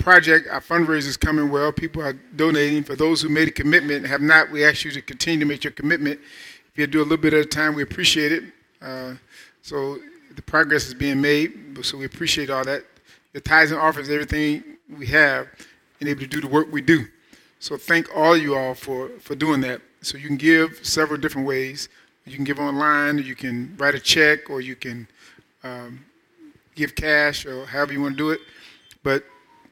project, our fundraiser is coming well. People are donating. For those who made a commitment, have not, we ask you to continue to make your commitment. If you do a little bit at a time, we appreciate it. Uh, so the progress is being made. So we appreciate all that. Your tithes and offerings, everything we have, and able to do the work we do. So thank all you all for, for doing that. So you can give several different ways. You can give online, you can write a check, or you can um, give cash, or however you want to do it. But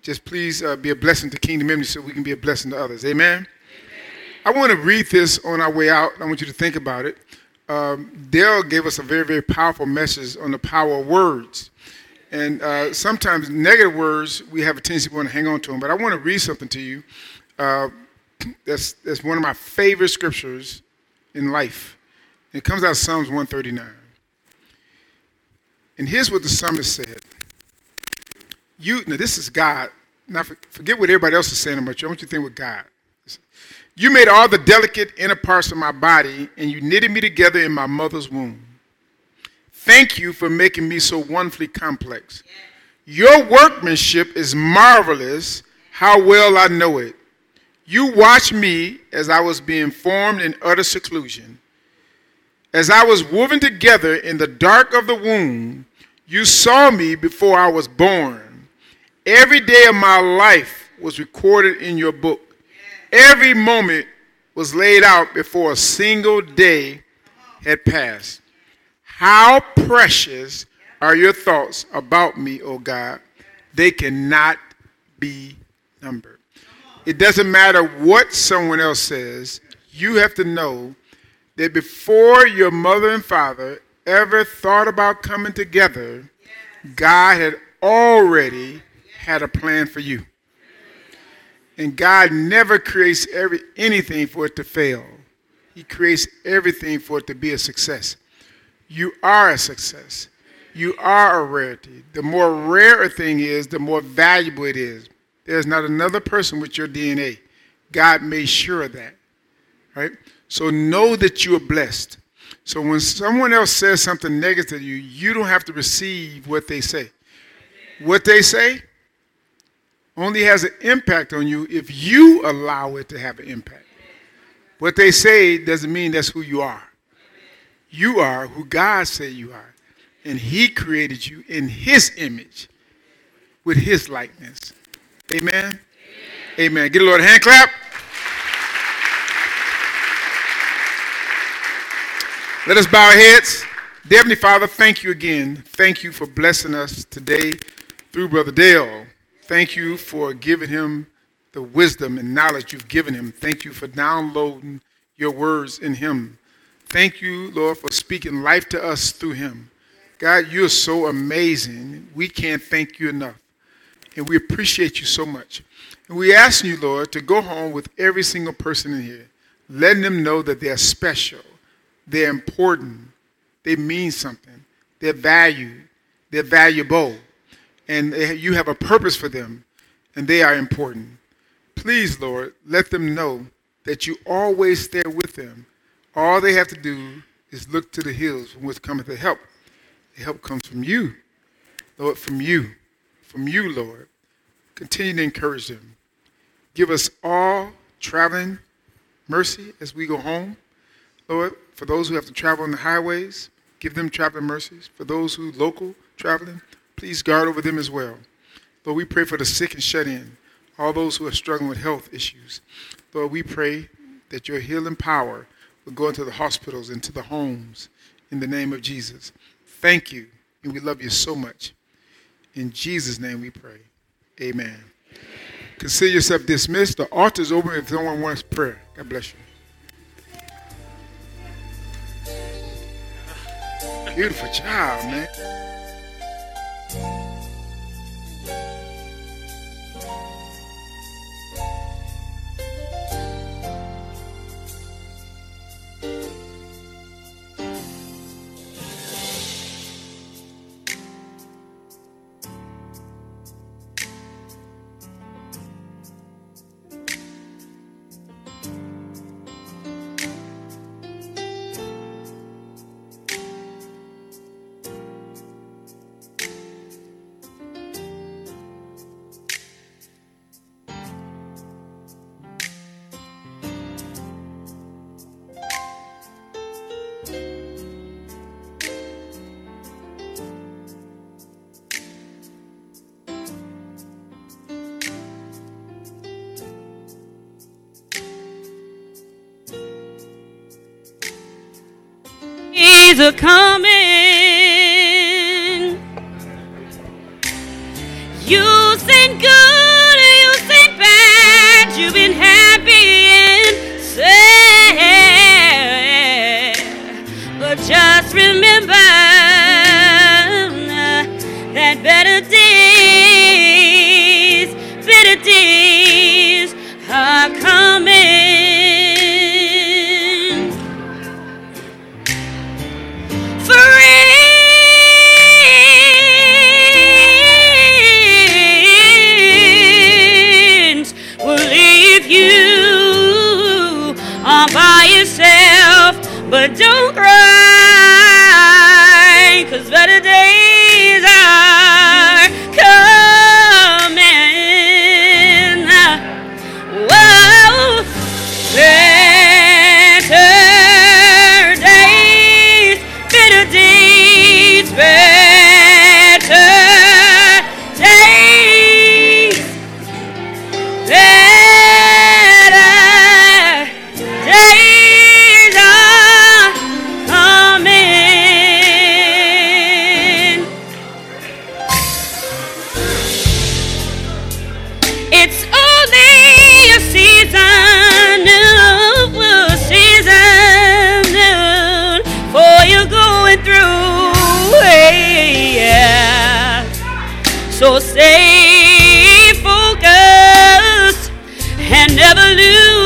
just please uh, be a blessing to Kingdom Ministry so we can be a blessing to others. Amen? Amen. I want to read this on our way out. I want you to think about it. Um, Dale gave us a very, very powerful message on the power of words. And uh, sometimes negative words, we have a tendency to want to hang on to them. But I want to read something to you. Uh, that's, that's one of my favorite scriptures in life. It comes out of Psalms 139. And here's what the psalmist said. You, now this is God. Now forget what everybody else is saying about you. I want you to think with God. You made all the delicate inner parts of my body, and you knitted me together in my mother's womb. Thank you for making me so wonderfully complex. Your workmanship is marvelous. How well I know it. You watched me as I was being formed in utter seclusion. As I was woven together in the dark of the womb, you saw me before I was born. Every day of my life was recorded in your book. Every moment was laid out before a single day had passed. How precious are your thoughts about me, O God? They cannot be numbered. It doesn't matter what someone else says, you have to know that before your mother and father ever thought about coming together, God had already had a plan for you. And God never creates every, anything for it to fail. He creates everything for it to be a success. You are a success. You are a rarity. The more rare a thing is, the more valuable it is. There's not another person with your DNA. God made sure of that. Right? So know that you are blessed. So when someone else says something negative to you, you don't have to receive what they say. What they say only has an impact on you if you allow it to have an impact. What they say doesn't mean that's who you are. You are who God said you are. And He created you in His image with His likeness. Amen? Amen. Amen. Get a Lord a hand clap. Let us bow our heads. Heavenly Father, thank you again. Thank you for blessing us today through Brother Dale. Thank you for giving him the wisdom and knowledge you've given him. Thank you for downloading your words in him. Thank you, Lord, for speaking life to us through him. God, you're so amazing. We can't thank you enough. And we appreciate you so much. And we ask you, Lord, to go home with every single person in here, letting them know that they're special, they're important, they mean something, they're valued, they're valuable, and you have a purpose for them, and they are important. Please, Lord, let them know that you always stay with them. All they have to do is look to the hills from which cometh the help. The help comes from you, Lord, from you from you, Lord. Continue to encourage them. Give us all traveling mercy as we go home. Lord, for those who have to travel on the highways, give them traveling mercies. For those who local traveling, please guard over them as well. Lord, we pray for the sick and shut in, all those who are struggling with health issues. Lord, we pray that your healing power will go into the hospitals, into the homes, in the name of Jesus. Thank you, and we love you so much. In Jesus' name we pray. Amen. Consider yourself dismissed. The altar is open if someone wants prayer. God bless you. Beautiful child, man. Days are coming. You've seen good, you've seen bad, you've been happy and sad. But just remember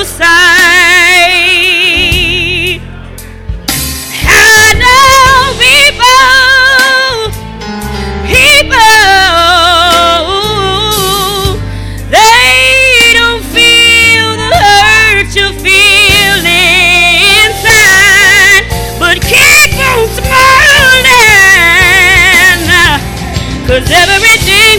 sight. I know people, people, they don't feel the hurt you feel inside, but keep on smiling, cause every day